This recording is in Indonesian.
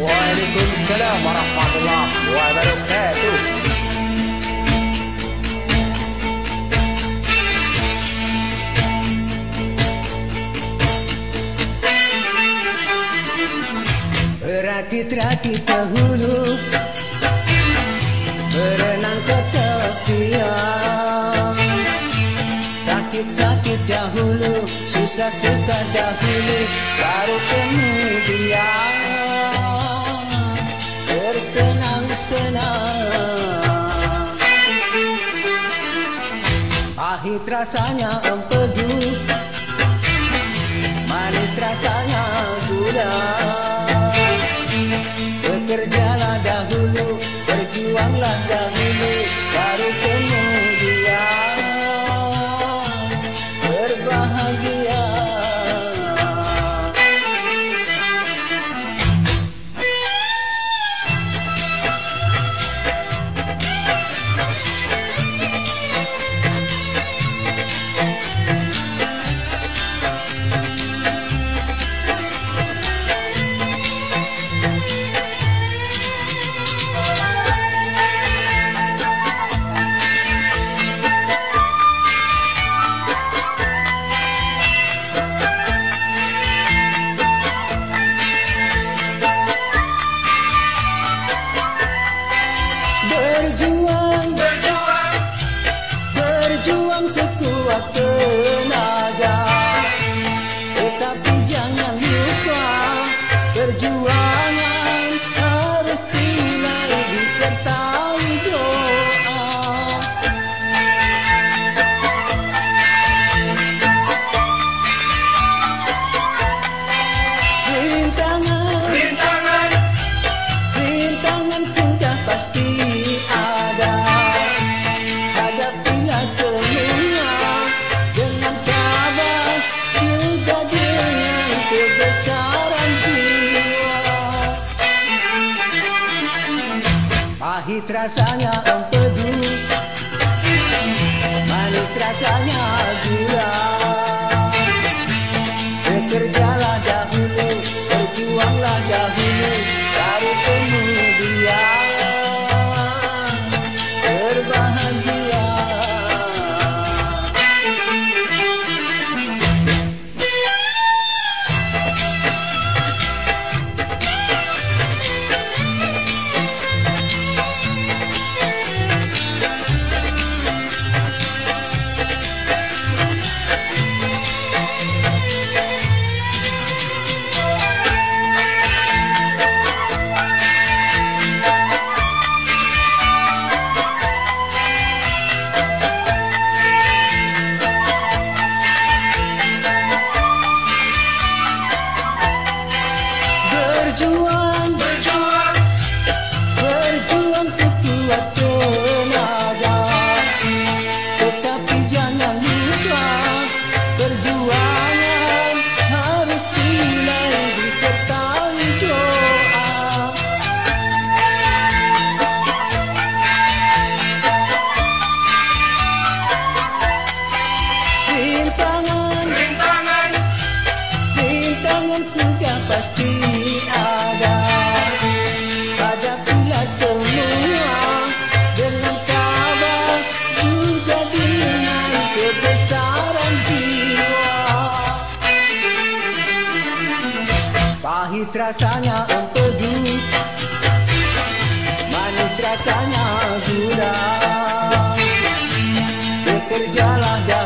Waalaikumsalam warahmatullahi wabarakatuh. Rakit-rakit dahulu Berenang ke tepian Sakit-sakit dahulu Susah-susah dahulu Baru kemudian Bersenang-senang Pahit rasanya empedu Berjuang, Berjuang, berjuang sekuat tenaga. Tetapi jangan lupa Perjuangan Pahit rasanya empedu Manis rasanya gula sudah pasti ada. Hadapilah semua dengan tabah Juga dengan kebesaran jiwa. Pahit rasanya empedu Manis rasanya gula. Bekerjalah dahulu